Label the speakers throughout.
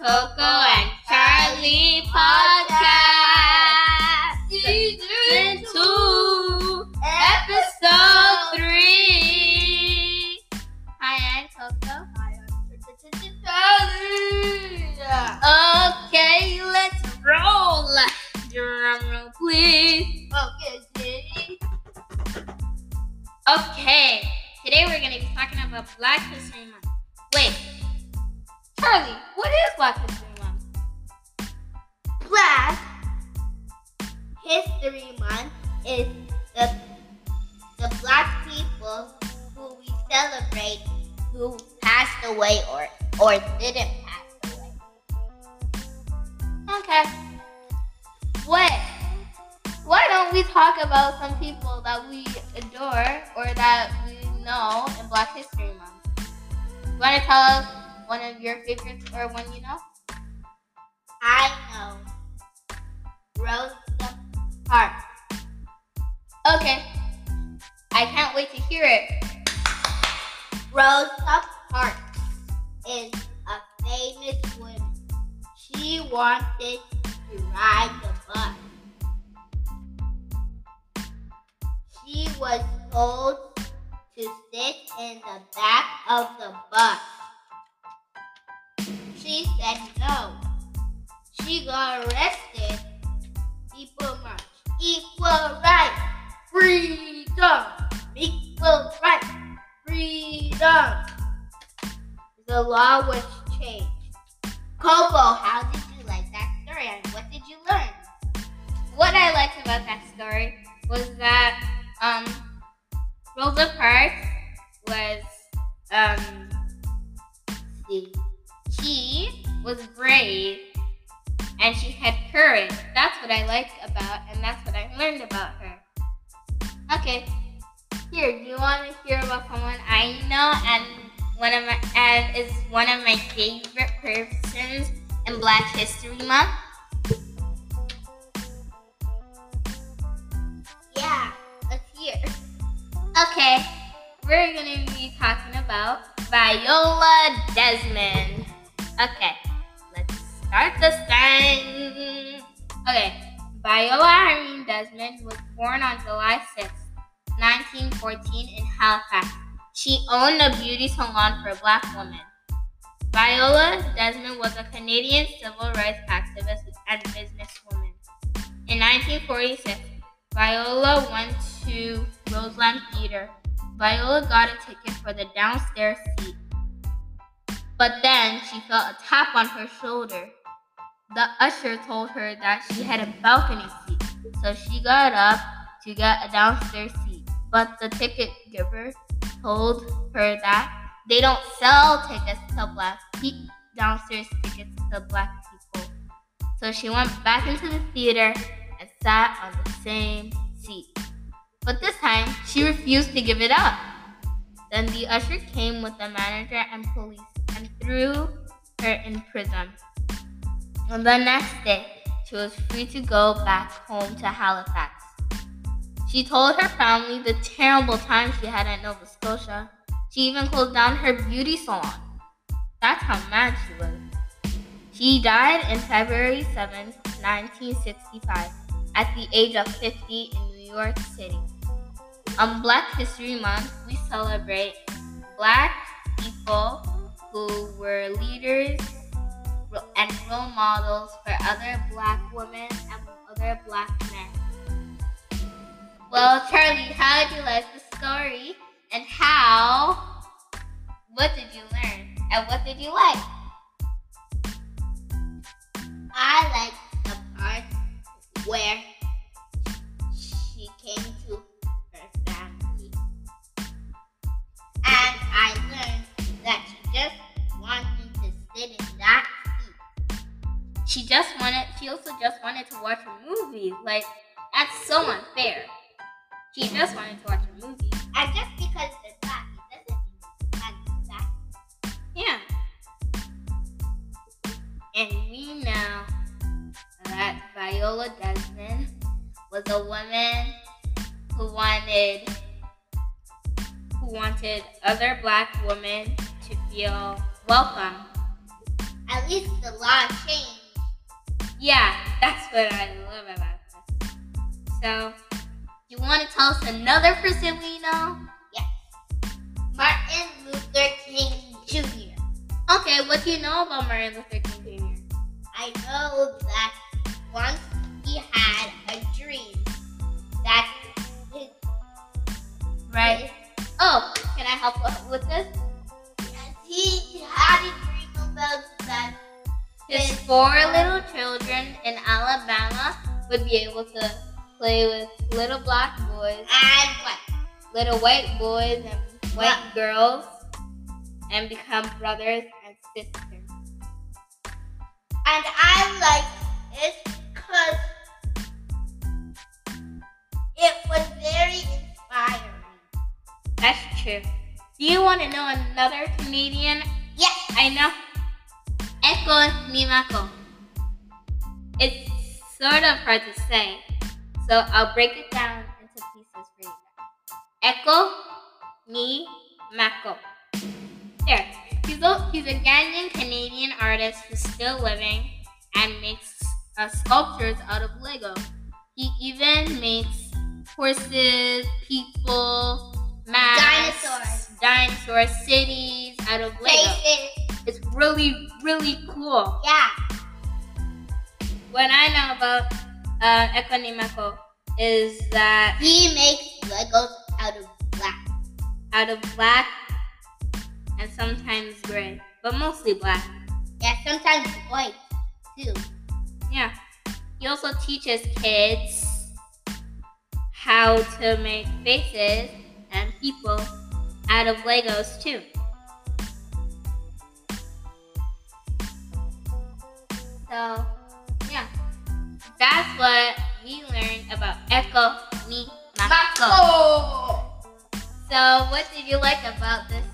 Speaker 1: Coco and Charlie, what is Black History Month?
Speaker 2: Black History Month is the the black people who we celebrate who passed away or or didn't pass away.
Speaker 1: Okay. What? Why don't we talk about some people that we adore or that we know in Black History Month? You want to tell us one of your favorites or one you know?
Speaker 2: I know Rosa Parks.
Speaker 1: Okay. I can't wait to hear it.
Speaker 2: Rosa Parks is a famous woman. She wanted to ride the bus. She was told to sit in the back of the bus. Arrested. Equal march. Equal right. Freedom. Equal right. Freedom. The law was changed. Coco, how did you like that story and what did you learn?
Speaker 1: What I liked about that story was that um, Rosa Parks was um, see, she was brave and she had courage. That's what I liked about, and that's what I learned about her. Okay, here, do you want to hear about someone I know and one of my and is one of my favorite persons in Black History Month?
Speaker 2: Yeah, let's hear.
Speaker 1: Okay, we're gonna be talking about Viola Desmond. Okay, start this thing. Okay, Viola Irene Desmond was born on July 6, 1914, in Halifax. She owned a beauty salon for black women. Viola Desmond was a Canadian civil rights activist and businesswoman. In 1946, Viola went to Roseland Theater. Viola got a ticket for the downstairs seat. But then she felt a tap on her shoulder. The usher told her that she had a balcony seat, so she got up to get a downstairs seat. But the ticket giver told her that they don't sell tickets to black people, downstairs tickets to black people. So she went back into the theater and sat on the same seat. But this time, she refused to give it up. Then the usher came with the manager and police and threw her in prison. On the next day, she was free to go back home to Halifax. She told her family the terrible time she had at Nova Scotia. She even closed down her beauty salon. That's how mad she was. She died in February 7, 1965, at the age of 50 in New York City. On Black History Month, we celebrate Black people who were leaders role models for other Black women and other Black men. Well, Charlie, how did you like the story? And how? What did you learn? And what did you like?
Speaker 2: I like the part where She just wanted.
Speaker 1: She also just wanted to watch a movie. Like that's so unfair. She just wanted to watch a movie.
Speaker 2: And just because they're black, it doesn't mean they're black.
Speaker 1: Yeah. And we know that Viola Desmond was a woman who wanted who wanted other black women to feel welcome.
Speaker 2: At least the law changed.
Speaker 1: Yeah, that's what I love about this. So, you want to tell us another person we know?
Speaker 2: Yes. Martin Luther King Jr.
Speaker 1: Okay, what do you know about Martin Luther King Jr.?
Speaker 2: I know that once he had a dream that his
Speaker 1: Right. Oh, can I help with this?
Speaker 2: Yes, he had a dream about that.
Speaker 1: His
Speaker 2: His-
Speaker 1: four little children would be able to play with little black boys,
Speaker 2: And what?
Speaker 1: little white boys, and white girls, and become brothers and sisters.
Speaker 2: And I like it because it was very inspiring.
Speaker 1: That's true. Do you want to know another comedian?
Speaker 2: Yes.
Speaker 1: I know. Ekow Nimako. It's sort of hard to say, so I'll break it down into pieces for you guys. Ekow ni Mako. There. He's a, he's a Ghanaian Canadian artist who's still living and makes uh, sculptures out of Lego. He even makes horses, people,
Speaker 2: Dinosaurs.
Speaker 1: dinosaur cities out of Lego.
Speaker 2: Faces.
Speaker 1: It's really, really cool.
Speaker 2: Yeah.
Speaker 1: What I know about uh, Ekow Nimako is that
Speaker 2: He makes Legos out of black.
Speaker 1: out of black and sometimes gray, but mostly black.
Speaker 2: Yeah, sometimes white too.
Speaker 1: Yeah. He also teaches kids how to make faces and people out of Legos too. So. That's what we learned about Ekow Ni Mako.
Speaker 2: Mako.
Speaker 1: So, what did you like about this?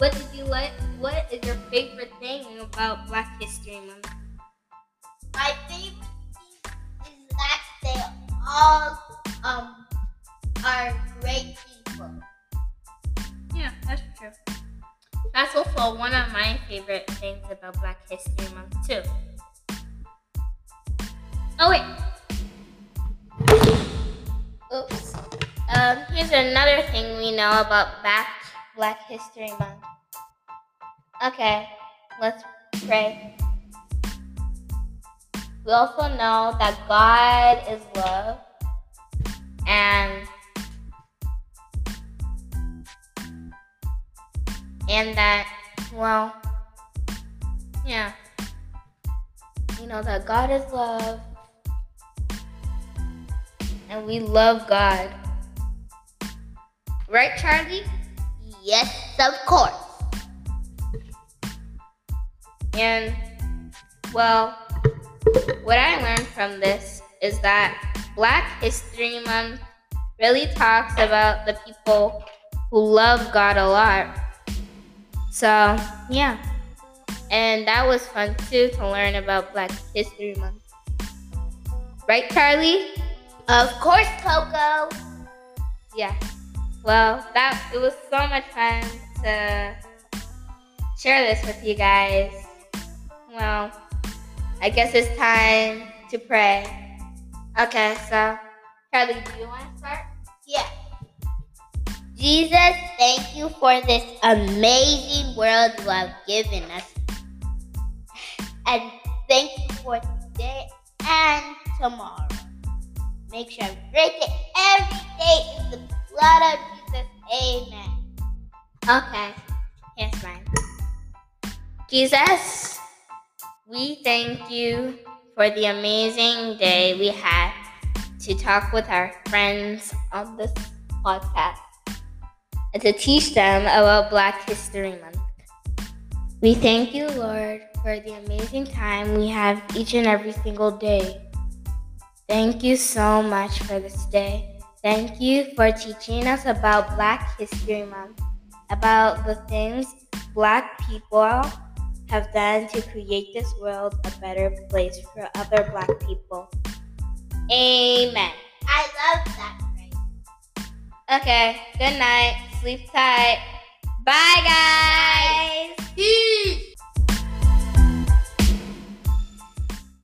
Speaker 1: What did you like? What is your favorite thing about Black History Month?
Speaker 2: My favorite thing is that they all um are great people.
Speaker 1: Yeah, that's true. That's also one of my favorite things about Black History Month too. Oh wait. Oops. Um, here's another thing we know about Black Black History Month. Okay, let's pray. We also know that God is love and and that well yeah you know that god is love and we love god. Right charlie?
Speaker 2: Yes, of course.
Speaker 1: and well what i learned from this is that black history month really talks about the people who love god a lot. So yeah. And that was fun too to learn about black history month. Right charlie
Speaker 2: Of course, Coco.
Speaker 1: yeah well that it was so much fun to share this with you guys well i guess it's time to pray okay so charlie do you want to start
Speaker 2: Yeah. Jesus, thank you for this amazing world you have given us. And thank you for today and tomorrow. Make sure I break it every day in the blood of Jesus. Amen.
Speaker 1: Okay, here's mine. Jesus, we thank you for the amazing day we had to talk with our friends on this podcast and to teach them about Black History Month. We thank you, Lord, for the amazing time we have each and every single day. Thank you so much for this day. Thank you for teaching us about Black History Month, about the things Black people have done to create this world a better place for other Black people. Amen.
Speaker 2: I love that phrase.
Speaker 1: Okay, good night. Sleep tight. Bye, guys.